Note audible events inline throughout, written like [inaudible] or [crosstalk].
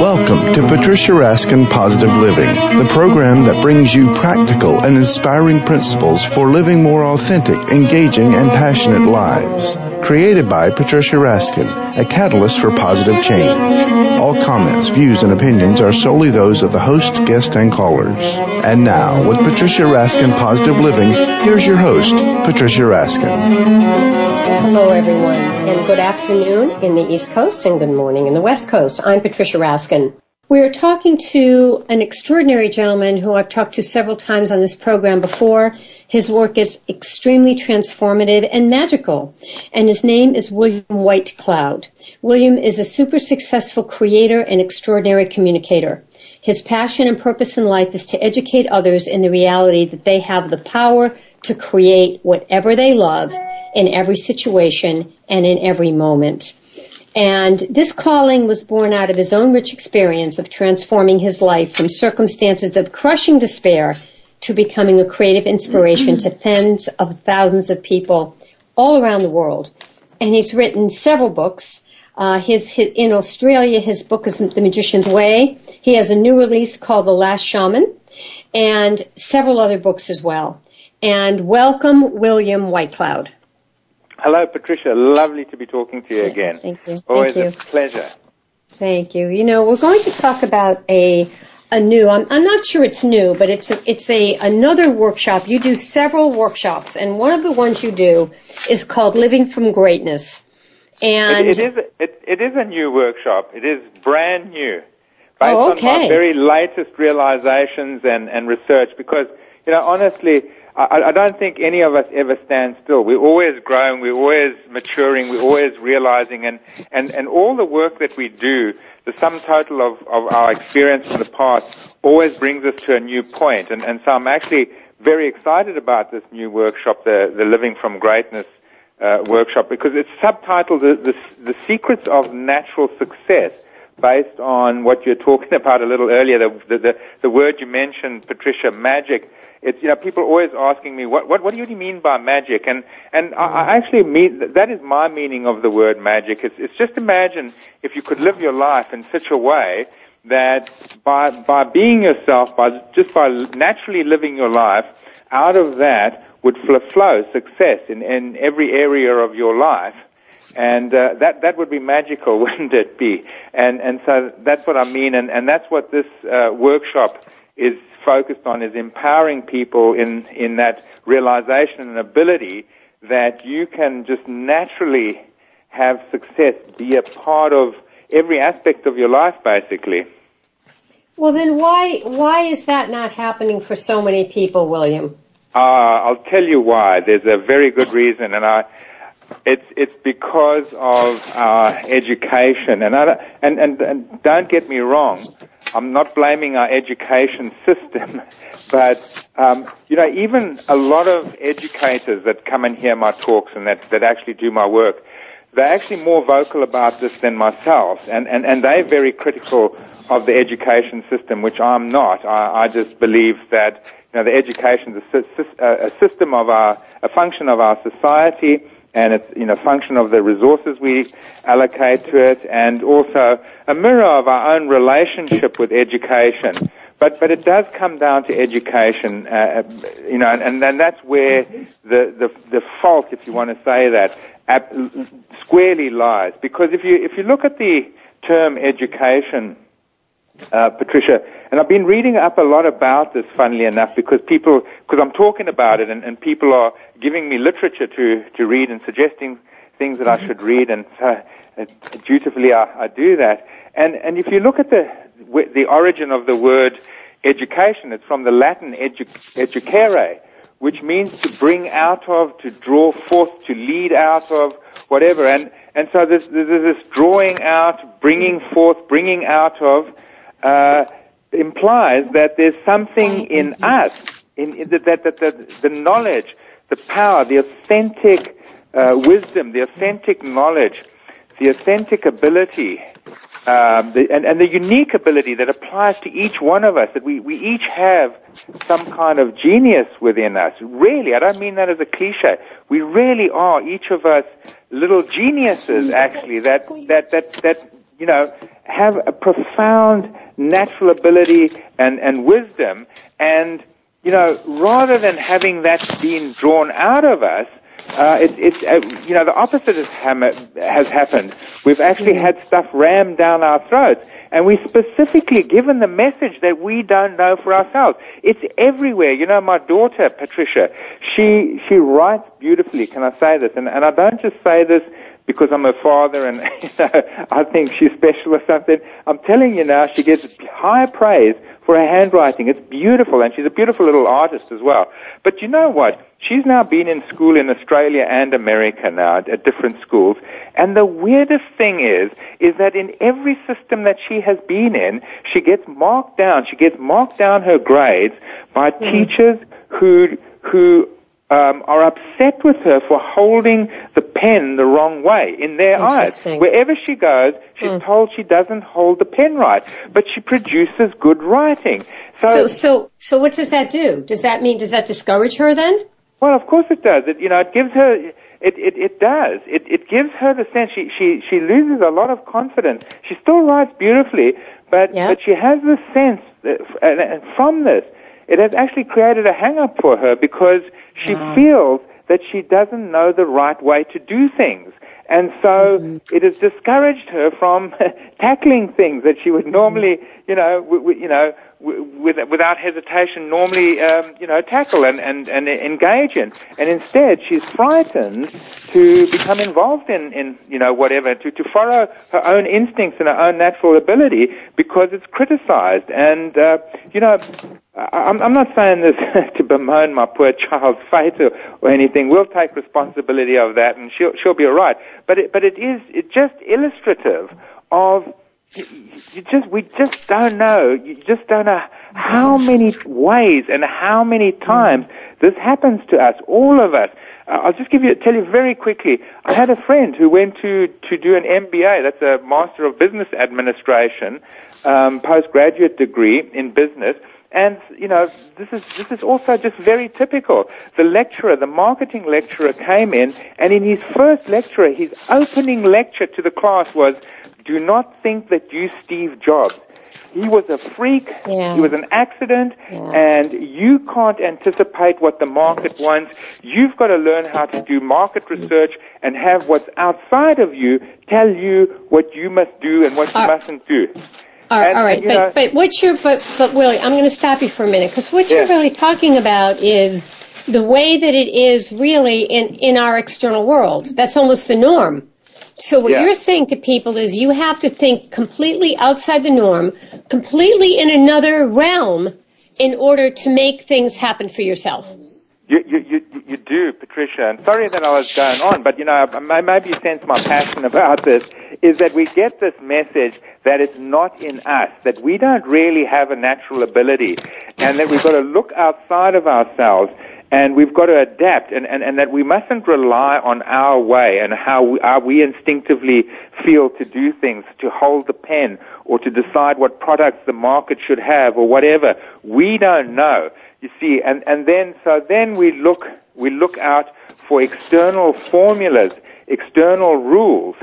Welcome to Patricia Raskin Positive Living, the program that brings you practical and inspiring principles for living more authentic, engaging, and passionate lives. Created by Patricia Raskin, a catalyst for positive change. All comments, views, and opinions are solely those of the host, guest, and callers. And now, with Patricia Raskin Positive Living, here's your host, Patricia Raskin. Hello, everyone, and good afternoon in the East Coast and good morning in the West Coast. I'm Patricia Raskin. We are talking to an extraordinary gentleman who I've talked to several times on this program before. His work is extremely transformative and magical, and his name is William Whitecloud. William is a super successful creator and extraordinary communicator. His passion and purpose in life is to educate others in the reality that they have the power to create whatever they love in every situation and in every moment. And this calling was born out of his own rich experience of transforming his life from circumstances of crushing despair to becoming a creative inspiration to tens of thousands of people all around the world. And he's written several books. Uh, his, his, in Australia, his book is The Magician's Way. He has a new release called The Last Shaman, and several other books as well. And welcome, William Whitecloud. Hello, Patricia. Lovely to be talking to you again. Thank you. Always Thank you. a pleasure. Thank you. You know, we're going to talk about a a new. I'm, I'm not sure it's new, but it's a, it's a another workshop. You do several workshops, and one of the ones you do is called Living from Greatness. And It, it is it, it is a new workshop. It is brand new, based Oh, on my very latest realizations and, and research. Because you know, honestly, I, I don't think any of us ever stand still. We're always growing. We're always maturing. We're always realizing, and and and all the work that we do, the sum total of of our experience from the past, always brings us to a new point. And and so I'm actually very excited about this new workshop, the the Living from Greatness uh, workshop because it's subtitled the, the, the Secrets of Natural Success based on what you're talking [laughs] about a little earlier, the, the, the word you mentioned, Patricia, magic. It's, you know, people are always asking me, what, what, what do you mean by magic? And, and I, I actually mean, that is my meaning of the word magic. It's, it's just imagine if you could live your life in such a way that by, by being yourself, by, just by naturally living your life, out of that would fl- flow success in, in every area of your life. And uh, that that would be magical, [laughs] wouldn't it be? And and so that's what I mean, and, and that's what this uh, workshop is focused on: is empowering people in in that realization and ability that you can just naturally have success, be a part of every aspect of your life, basically. well, then why why is that not happening for so many people, William? Uh, I'll tell you why. There's a very good reason, and I, it's it's because of our education. And I, and and, and don't get me wrong, I'm not blaming our education system, [laughs] but um, you know, even a lot of educators that come and hear my talks and that that actually do my work. They're actually more vocal about this than myself, and, and, and they're very critical of the education system, which I'm not. I, I just believe that you know, the education is a, a a system of our, a function of our society, and it's you know function of the resources we allocate to it, and also a mirror of our own relationship with education. But but it does come down to education, uh, you know, and, then that's where the, the the fault, if you want to say that, squarely lies. Because if you if you look at the term education, uh, Patricia, and I've been reading up a lot about this, funnily enough, because people, because I'm talking about it, and, and people are giving me literature to to read and suggesting things that I should read, and so dutifully I, I do that. And, and if you look at the, the origin of the word education, it's from the Latin edu, educare, which means to bring out of, to draw forth, to lead out of, whatever. And, and so there's, there's this drawing out, bringing forth, bringing out of, uh, implies that there's something in us, in, in the, that, that, that the knowledge, the power, the authentic uh, wisdom, the authentic knowledge, the authentic ability, um, the, and, and the unique ability that applies to each one of us, that we, we each have some kind of genius within us. Really, I don't mean that as a cliche. We really are, each of us, little geniuses, actually, that, that, that, that, you know, have a profound natural ability and, and wisdom, and, you know, rather than having that being drawn out of us, uh, it, it's uh, you know the opposite has, has happened. We've actually had stuff rammed down our throats, and we specifically given the message that we don't know for ourselves. It's everywhere. You know, my daughter Patricia, she she writes beautifully. Can I say this? And and I don't just say this because I'm her father and you [laughs] know, I think she's special or something. I'm telling you now, she gets high praise for her handwriting. It's beautiful, and she's a beautiful little artist as well. But you know what? She's now been in school in Australia and America now at different schools, and the weirdest thing is, is that in every system that she has been in, she gets marked down. She gets marked down her grades by mm. teachers who who um, are upset with her for holding the pen the wrong way in their eyes. Wherever she goes, she's mm. told she doesn't hold the pen right, but she produces good writing. So, so, so, so what does that do? Does that mean does that discourage her then? Well, of course it does. It, you know, it gives her. It, it, it does. It, it gives her the sense she, she, she loses a lot of confidence. She still writes beautifully, but, yeah. but she has the sense that, and, and from this, it has actually created a hang up for her because she wow. feels that she doesn't know the right way to do things. And so mm-hmm. it has discouraged her from [laughs] tackling things that she would normally, you know, w- w- you know, with, without hesitation normally, um, you know, tackle and, and, and engage in. And instead, she's frightened to become involved in, in you know, whatever, to, to follow her own instincts and her own natural ability because it's criticized. And, uh, you know, I'm, I'm not saying this [laughs] to bemoan my poor child's [laughs] fate or, or anything. We'll take responsibility of that and she'll, she'll be alright. But it, but it is, it's just illustrative of you just we just don't know. You just don't know how many ways and how many times this happens to us, all of us. Uh, I'll just give you tell you very quickly. I had a friend who went to to do an MBA. That's a Master of Business Administration, um, postgraduate degree in business. And you know, this is this is also just very typical. The lecturer, the marketing lecturer, came in, and in his first lecture, his opening lecture to the class was do not think that you Steve Jobs. He was a freak. Yeah. He was an accident, yeah. and you can't anticipate what the market wants. You've got to learn how to do market research and have what's outside of you tell you what you must do and what you mustn't do. All right, and, all right. but, know, but what you're, but, but Willie, I'm going to stop you for a minute because what yeah. you're really talking about is the way that it is really in, in our external world. That's almost the norm. So what yeah. you're saying to people is you have to think completely outside the norm, completely in another realm in order to make things happen for yourself. You, you, you, you do, Patricia. And sorry that I was going on, but you know, maybe you sense my passion about this, is that we get this message that it's not in us, that we don't really have a natural ability, and that we've got to look outside of ourselves and we've got to adapt and, and, and that we mustn't rely on our way and how we, how we instinctively feel to do things, to hold the pen or to decide what products the market should have or whatever. We don't know, you see, and, and then, so then we look, we look out for external formulas, external rules,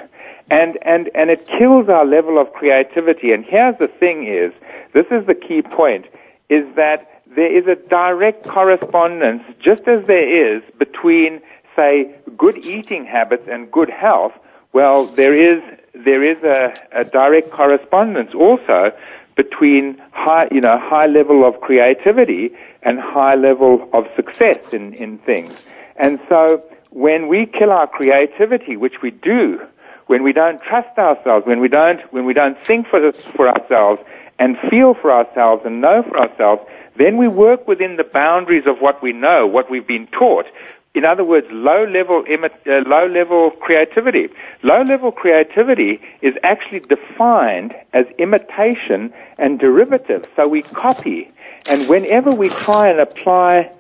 and, and, and it kills our level of creativity. And here's the thing is, this is the key point, is that there is a direct correspondence, just as there is between, say, good eating habits and good health. Well, there is there is a, a direct correspondence also between high, you know, high level of creativity and high level of success in, in things. And so when we kill our creativity, which we do, when we don't trust ourselves, when we don't, when we don't think for, for ourselves and feel for ourselves and know for ourselves, then we work within the boundaries of what we know, what we've been taught. In other words, low level, uh, low level creativity. Low level creativity is actually defined as imitation and derivative. So we copy. And whenever we try and apply,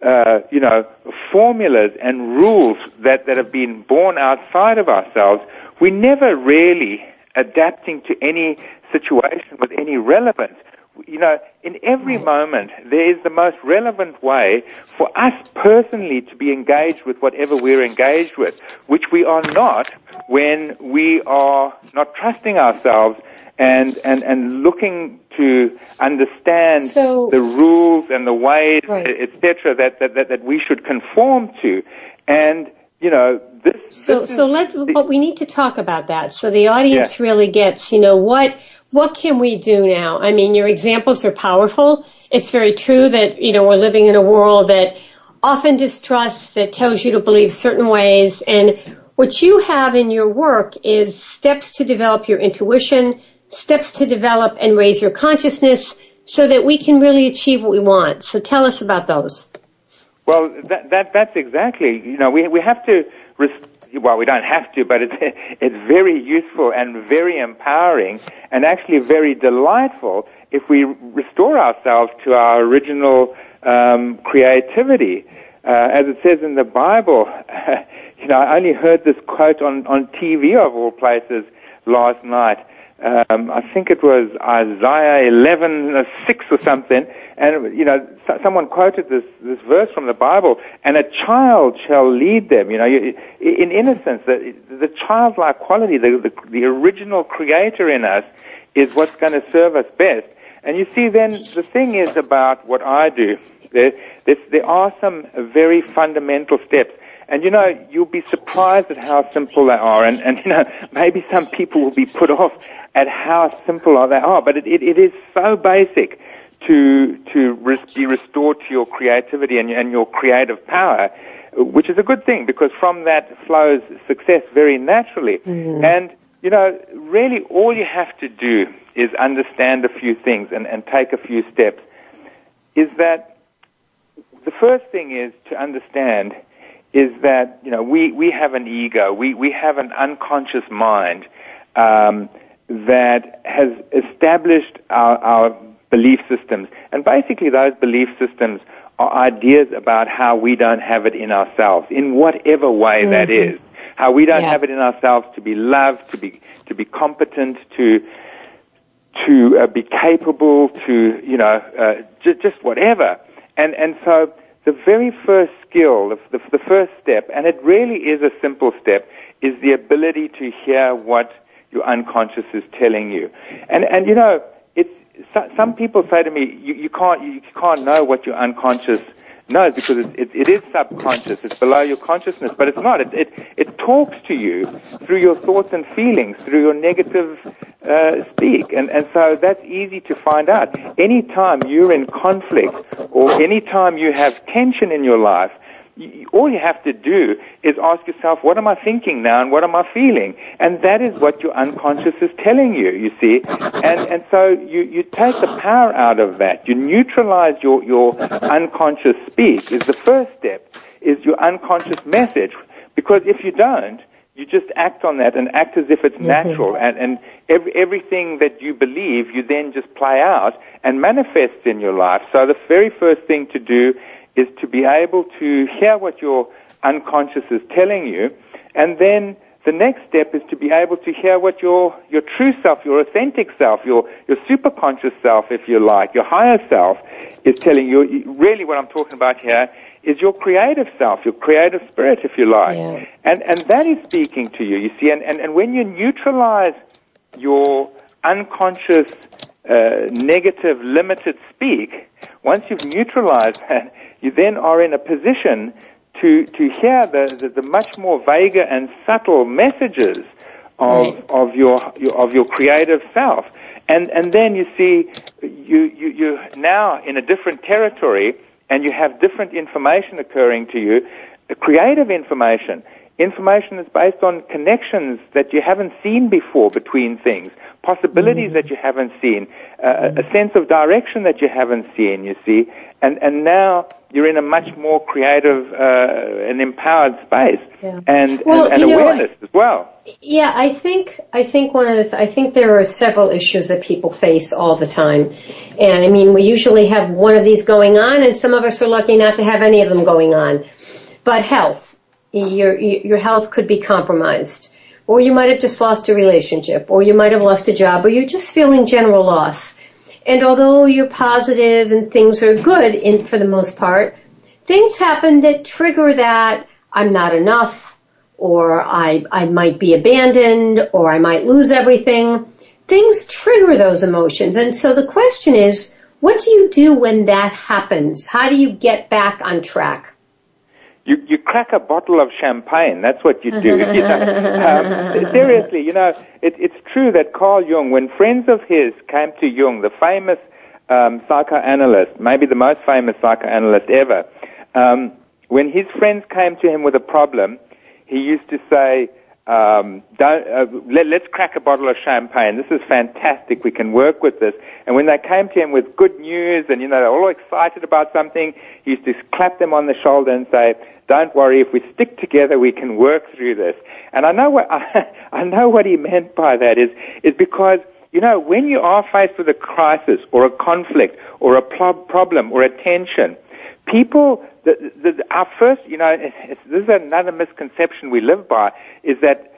uh, you know, formulas and rules that, that have been born outside of ourselves, we're never really adapting to any situation with any relevance you know, in every moment, there is the most relevant way for us personally to be engaged with whatever we're engaged with, which we are not when we are not trusting ourselves and, and, and looking to understand so, the rules and the ways, right. etc., that, that, that, that we should conform to. And, you know, this, so, this so let's, but we need to talk about that. So the audience yeah. really gets, you know, what, what can we do now? I mean, your examples are powerful. It's very true that, you know, we're living in a world that often distrusts, that tells you to believe certain ways. And what you have in your work is steps to develop your intuition, steps to develop and raise your consciousness so that we can really achieve what we want. So tell us about those. Well, that, that that's exactly, you know, we, we have to well, we don't have to, but it's, [laughs] it's very useful and very empowering and actually very delightful if we restore ourselves to our original um, creativity. Uh, as it says in the Bible, [laughs] you know, I only heard this quote on, on TV of all places last night um, I think it was Isaiah 11, uh, 6 or something, and, you know, so, someone quoted this, this verse from the Bible, and a child shall lead them, you know, in innocence, the, the childlike quality, the, the, the original creator in us is what's going to serve us best. And you see, then the thing is about what I do. There, there are some very fundamental steps. And you know, you'll be surprised at how simple they are. And, and you know, [laughs] maybe some people will be put off at how simple they are. But it, it, it is so basic to, to be restored to your creativity and, and your creative power, which is a good thing because from that flows success very naturally. Mm-hmm. And, you know, really all you have to do is understand a few things and, and take a few steps. Is that the first thing is to understand is that you know we we have an ego, we we have an unconscious mind um, that has established our, our belief systems, and basically those belief systems are ideas about how we don't have it in ourselves, in whatever way mm-hmm. that is. How we don't yeah. have it in ourselves to be loved, to be to be competent, to to uh, be capable, to you know, uh, j- just whatever. And and so the very first skill, the, the, first step, and it really is a simple step, is the ability to hear what your unconscious is telling you. And, and you know, it's, some people say to me, you, you can't, you can't know what your unconscious knows because it, it, it is subconscious. It's below your consciousness, but it's not. It, it, it talks to you through your thoughts and feelings, through your negative uh, speak. And, and so that's easy to find out. Anytime you're in conflict or anytime you have tension in your life, all you have to do is ask yourself, what am I thinking now and what am I feeling? And that is what your unconscious is telling you, you see. And, and so you, you take the power out of that. You neutralize your, your unconscious speak is the first step, is your unconscious message. Because if you don't, you just act on that and act as if it's mm-hmm. natural and, and every, everything that you believe you then just play out and manifests in your life. So the very first thing to do is to be able to hear what your unconscious is telling you, and then the next step is to be able to hear what your, your true self, your authentic self, your, your superconscious self, if you like, your higher self is telling you. Really what I'm talking about here is your creative self, your creative spirit, if you like. Yeah. And, and that is speaking to you, you see. And, and, and when you neutralize your unconscious, uh, negative, limited speak, once you've neutralized that, you then are in a position to, to hear the, the, the much more vaguer and subtle messages of, right. of, your, your, of your creative self. And, and then you see, you, you, you're now in a different territory and you have different information occurring to you, creative information, information that's based on connections that you haven't seen before between things, possibilities mm. that you haven't seen, uh, a sense of direction that you haven't seen, you see. And, and now you're in a much more creative uh, and empowered space yeah. and, well, and, and awareness know, as well. Yeah, I think I think one of the I think there are several issues that people face all the time, and I mean we usually have one of these going on, and some of us are lucky not to have any of them going on. But health, your your health could be compromised, or you might have just lost a relationship, or you might have lost a job, or you're just feeling general loss. And although you're positive and things are good in, for the most part, things happen that trigger that I'm not enough, or I, I might be abandoned, or I might lose everything. Things trigger those emotions. And so the question is, what do you do when that happens? How do you get back on track? You, you crack a bottle of champagne. That's what you do. [laughs] you know? um, seriously, you know, it, it's true that Carl Jung, when friends of his came to Jung, the famous um, psychoanalyst, maybe the most famous psychoanalyst ever, um, when his friends came to him with a problem, he used to say, um, don't, uh, let, us crack a bottle of champagne. This is fantastic. We can work with this. And when they came to him with good news and, you know, they're all excited about something, he used to clap them on the shoulder and say, don't worry, if we stick together, we can work through this. And I know what, I, [laughs] I know what he meant by that is, is because, you know, when you are faced with a crisis or a conflict or a problem or a tension, people, the, the, our first, you know, [laughs] this is another misconception we live by, is that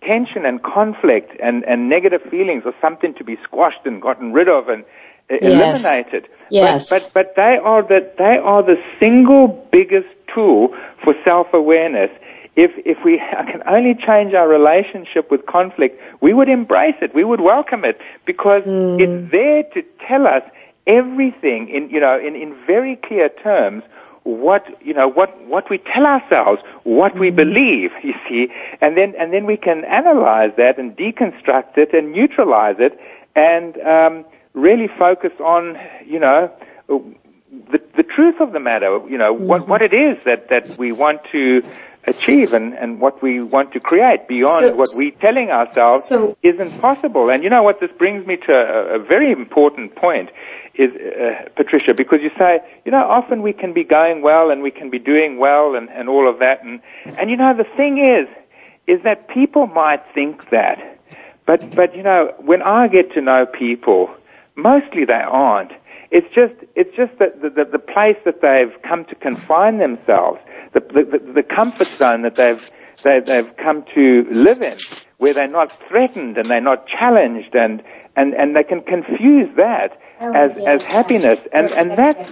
tension and conflict and, and negative feelings are something to be squashed and gotten rid of and yes. eliminated. Yes. But, but, but they are the, they are the single biggest tool for self-awareness. If, if we [laughs] can only change our relationship with conflict, we would embrace it. We would welcome it because mm. it's there to tell us everything in, you know, in, in very clear terms what you know what what we tell ourselves what we mm-hmm. believe [laughs] you see and then and then we can analyze that and deconstruct it and neutralize it and um, really focus on you know the the truth of the matter you know mm-hmm. what what it is that that we want to achieve and, and what we want to create beyond so, what we're telling ourselves so, isn't possible. And you know what? This brings me to a, a very important point is, uh, Patricia, because you say, you know, often we can be going well and we can be doing well and, and all of that. And, and you know, the thing is, is that people might think that. But, but you know, when I get to know people, mostly they aren't. It's just, it's just that the, the, the place that they've come to confine themselves the, the, the comfort zone that they've, they, they've come to live in, where they're not threatened and they're not challenged and, and, and they can confuse that oh, as, as happiness. And, and that's,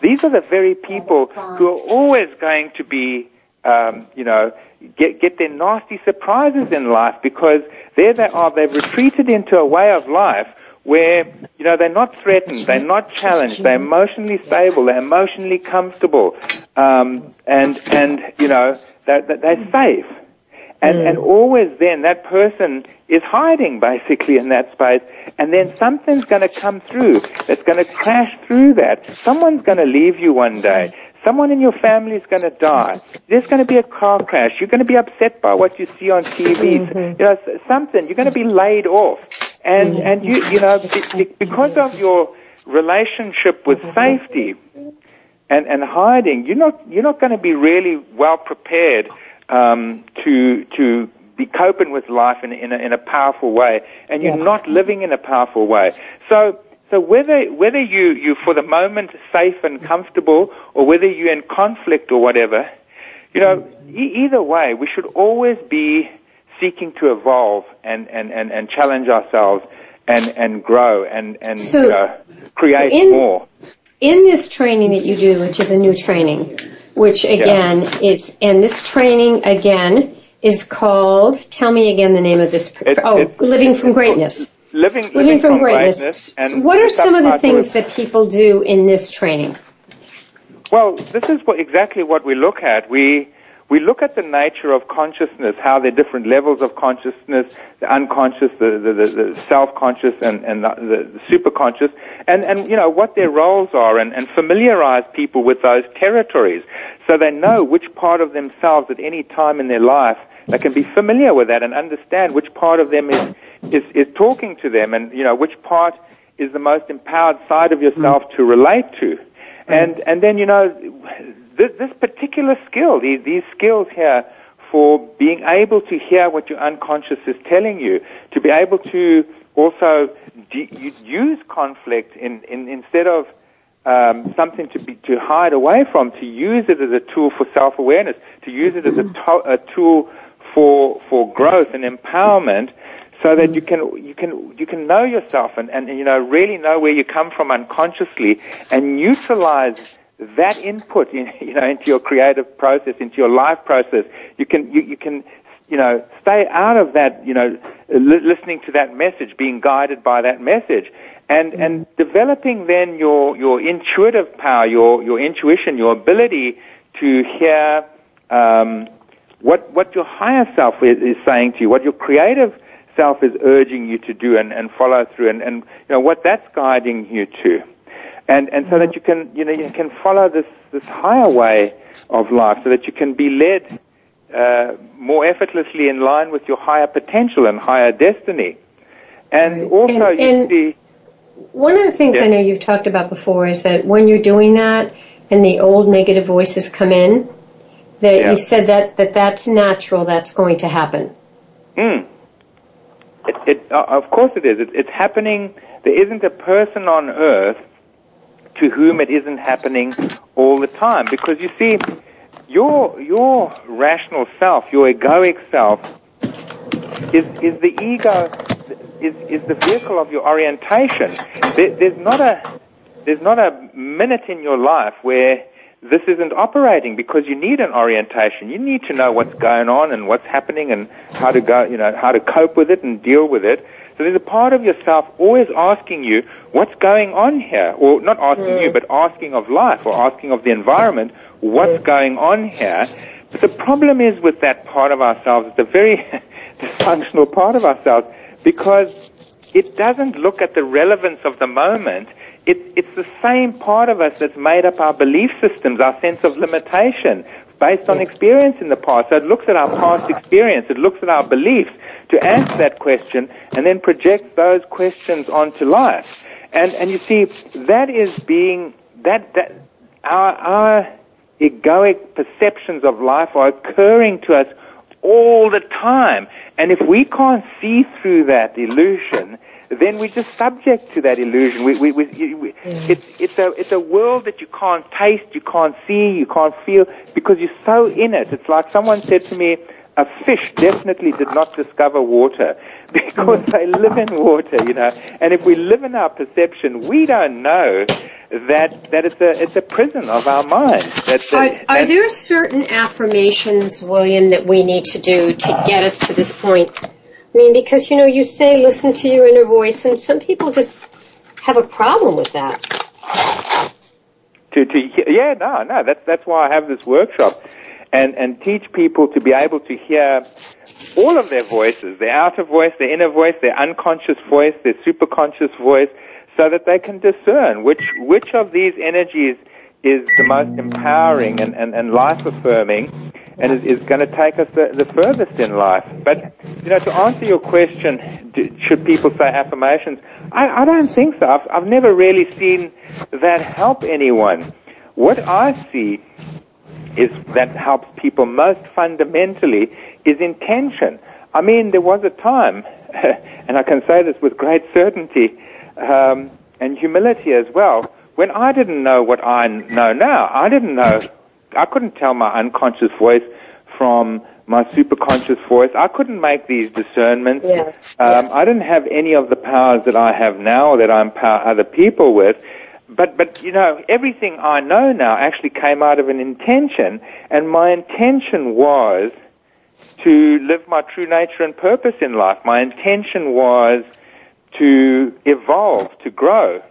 these are the very people who are always going to be, um, you know, get, get their nasty surprises in life because there they are, they've retreated into a way of life where, you know, they're not threatened, they're not challenged, they're emotionally stable, they're emotionally comfortable, um, and, and, you know, they're, they're safe. And, mm. and always then that person is hiding basically in that space and then something's going to come through that's going to crash through that. Someone's going to leave you one day. Someone in your family is going to die. There's going to be a car crash. You're going to be upset by what you see on TV. Mm-hmm. You know, something. You're going to be laid off. And, mm-hmm. and you, you know, because of your relationship with safety and, and hiding, you're not, you're not going to be really well prepared, um, to, to be coping with life in, in, a, in a powerful way. And you're not living in a powerful way. So, so whether whether you you for the moment safe and comfortable, or whether you're in conflict or whatever, you know, e- either way, we should always be seeking to evolve and and and, and challenge ourselves and and grow and and so, you know, create so in, more. In this training that you do, which is a new training, which again yeah. is and this training again is called. Tell me again the name of this. It, oh, living from greatness living, from, greatness. what are some of the things that people do in this training? Well, this is what, exactly what we look at. We we look at the nature of consciousness, how there are different levels of consciousness, the unconscious, the, the, the, the self-conscious, and, and the, the superconscious, and, and, you know, what their roles are, and, and familiarize people with those territories so they know which part of themselves at any time in their life they can be familiar with that and understand which part of them is, is, is talking to them and, you know, which part is the most empowered side of yourself mm. to relate to. And, and then, you know, this, this particular skill, these, these skills here for being able to hear what your unconscious is telling you, to be able to also d- use conflict in, in, instead of um, something to be to hide away from, to use it as a tool for self awareness, to use it as a, to- a tool for for growth and empowerment, so that you can you can you can know yourself and, and you know really know where you come from unconsciously and utilize that input in, [laughs] you know into your creative process, into your life process. You can you, you can you know, stay out of that, you know, li- listening to that message, being guided by that message, and mm-hmm. and developing then your your intuitive power, your your intuition, your ability to hear um, what what your higher self is, is saying to you, what your creative self is urging you to do, and, and follow through, and, and you know what that's guiding you to, and and so that you can you know you can follow this this higher way of life, so that you can be led uh, more effortlessly in line with your higher potential and higher destiny. And right. also, and, you and see. One of the things yeah. I know you've talked about before is that when you're doing that and the old negative voices come in, that yeah. you said that, that that's natural, that's going to happen. Hmm. It, it, uh, of course it is. It, it's happening. There isn't a person on earth to whom it isn't happening all the time. Because you see, your your rational self, your egoic self, is is the ego, is is the vehicle of your orientation. There, there's not a there's not a minute in your life where this isn't operating because you need an orientation. You need to know what's going on and what's happening and how to go, you know, how to cope with it and deal with it. So there's a part of yourself always asking you, what's going on here? Or not asking mm. you, but asking of life or asking of the environment, what's going on here. But the problem is with that part of ourselves, it's a very [laughs] dysfunctional part of ourselves because it doesn't look at the relevance of the moment. It, it's the same part of us that's made up our belief systems, our sense of limitation based on experience in the past. So it looks at our past experience, it looks at our beliefs to answer that question and then projects those questions onto life. And, and you see, that is being, that, that, our, our egoic perceptions of life are occurring to us all the time. And if we can't see through that illusion, then we're just subject to that illusion. We, we, we, we mm. it's, it's, a, it's a world that you can't taste, you can't see, you can't feel, because you're so in it. It's like someone said to me, a fish definitely did not discover water [laughs] because they live in water, you know. And if we live in our perception, we don't know that that it's a it's a prison of our mind. That, are, are there certain affirmations, William, that we need to do to get us to this point? I mean, because you know, you say listen to your inner voice, and some people just have a problem with that. To, to yeah, no, no. That's that's why I have this workshop and, and teach people to be able to hear all of their voices, their outer voice, their inner voice, their unconscious voice, their superconscious voice, so that they can discern which, which of these energies is the most empowering and, and, and life affirming and is, is going to take us the, the furthest in life. But, you know, to answer your question, do, should people say affirmations? I, I don't think so. I've, I've never really seen that help anyone. What I see is that helps people most fundamentally is intention. I mean, there was a time, [laughs] and I can say this with great certainty um, and humility as well, when I didn't know what I know now. I didn't know, I couldn't tell my unconscious voice from my superconscious voice. I couldn't make these discernments. Yes. Um, yes. I didn't have any of the powers that I have now that I empower other people with but but you know everything I know now actually came out of an intention, and my intention was to live my true nature and purpose in life. My intention was to evolve, to grow,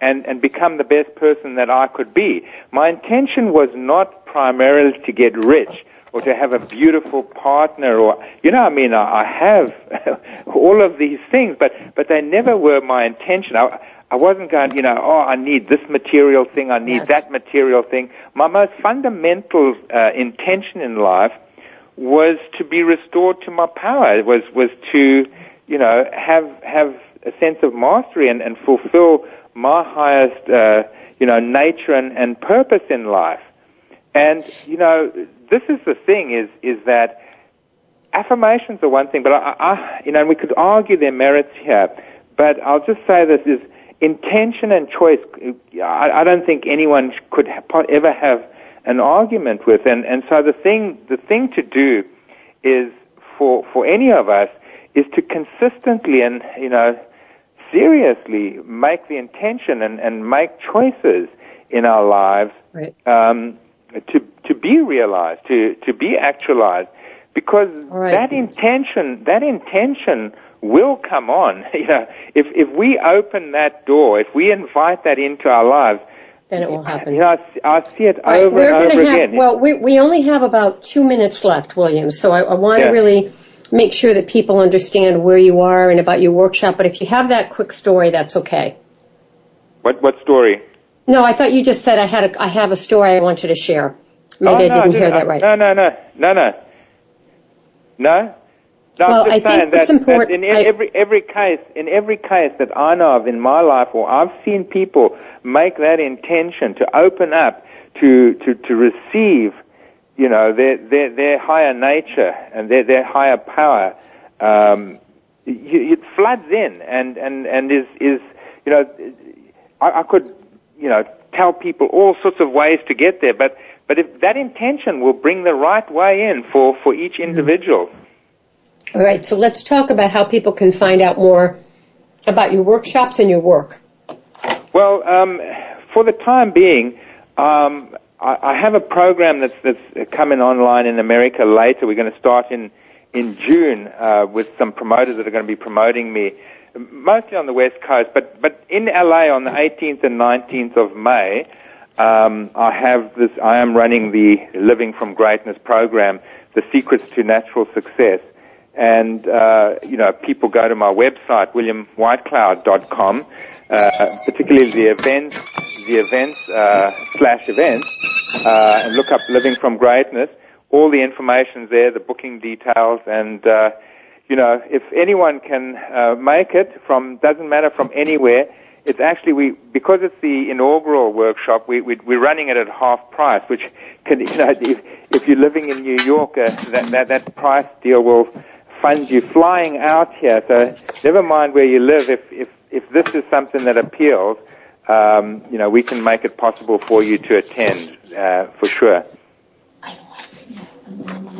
and and become the best person that I could be. My intention was not primarily to get rich or to have a beautiful partner or you know I mean I, I have [laughs] all of these things but but they never were my intention I, I wasn't going, you know, oh, I need this material thing, I need yes. that material thing. My most fundamental uh, intention in life was to be restored to my power. Was was to, you know, have have a sense of mastery and, and fulfill my highest, uh, you know, nature and, and purpose in life. And you know, this is the thing: is is that affirmations are one thing, but I, I, you know, we could argue their merits here. But I'll just say this: is intention and choice. I, I don't think anyone could ever have an argument with. And and so the thing the thing to do is for for any of us is to consistently and you know seriously make the intention and, and make choices in our lives right. um, to to be realized, to to be actualized, because right. that intention that intention will come on. [laughs] you know, if if we open that door, if we invite that into our lives, then it will happen. You know, I, I see it over right, and over have, again. Well, we we only have about two minutes left, William. So I, I want to yeah. really make sure that people understand where you are and about your workshop. But if you have that quick story, that's okay. What what story? No, I thought you just said I had a, I have a story I wanted to share. Maybe oh, I didn't, didn't hear that right. No, no, no, no, no. No? No, well, i think that, important. in every every case, in every case that I know of in my life, or I've seen people make that intention to open up to to to receive, you know, their their their higher nature and their their higher power. Um, it floods in and and and is is you know, I, I could you know tell people all sorts of ways to get there, but but if that intention will bring the right way in for for each mm-hmm. individual. All right, so let's talk about how people can find out more about your workshops and your work. Well, um, for the time being, um, I, have a program that's, that's coming online in America later. We're going to start in in June uh, with some promoters that are going to be promoting me, mostly on the West Coast, but but in LA on the 18th and 19th of May. Um, I have this. I am running the Living from Greatness program, the Secrets to Natural Success and uh, you know people go to my website williamwhitecloud.com, uh, particularly the events, the events uh, slash events, uh, and look up Living from Greatness. All the information's there, the booking details, and uh, you know if anyone can uh, make it from doesn't matter from anywhere. It's actually we because it's the inaugural workshop. We, we we're running it at half price, which can [laughs] you know if if you're living in New York, that that that price deal will fund you flying out here. So never mind where you live. If if if this is something that appeals, um, you know, we can make it possible for you to attend uh, for sure.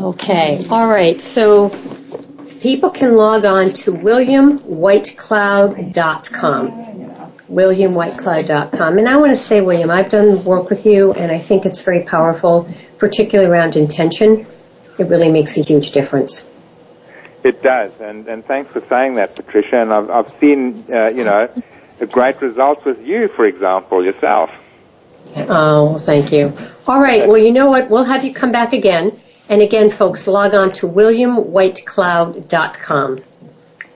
Okay. All right. So people can log on to williamwhitecloud.com. WilliamWhiteCloud.com. And I want to say, William, I've done work with you and I think it's very powerful, particularly around intention. It really makes a huge difference. It does, and and thanks for saying that, Patricia. And I've I've seen uh, you know great results with you, for example, yourself. Oh, thank you. All right. Well, you know what? We'll have you come back again. And again, folks, log on to williamwhitecloud.com.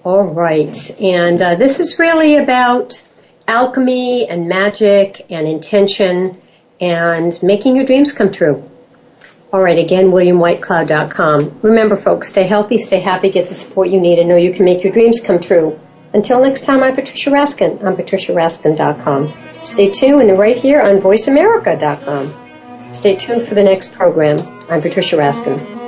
All right. And uh, this is really about alchemy and magic and intention and making your dreams come true. All right, again, WilliamWhiteCloud.com. Remember, folks, stay healthy, stay happy, get the support you need, and know you can make your dreams come true. Until next time, I'm Patricia Raskin on PatriciaRaskin.com. Stay tuned and right here on VoiceAmerica.com. Stay tuned for the next program. I'm Patricia Raskin.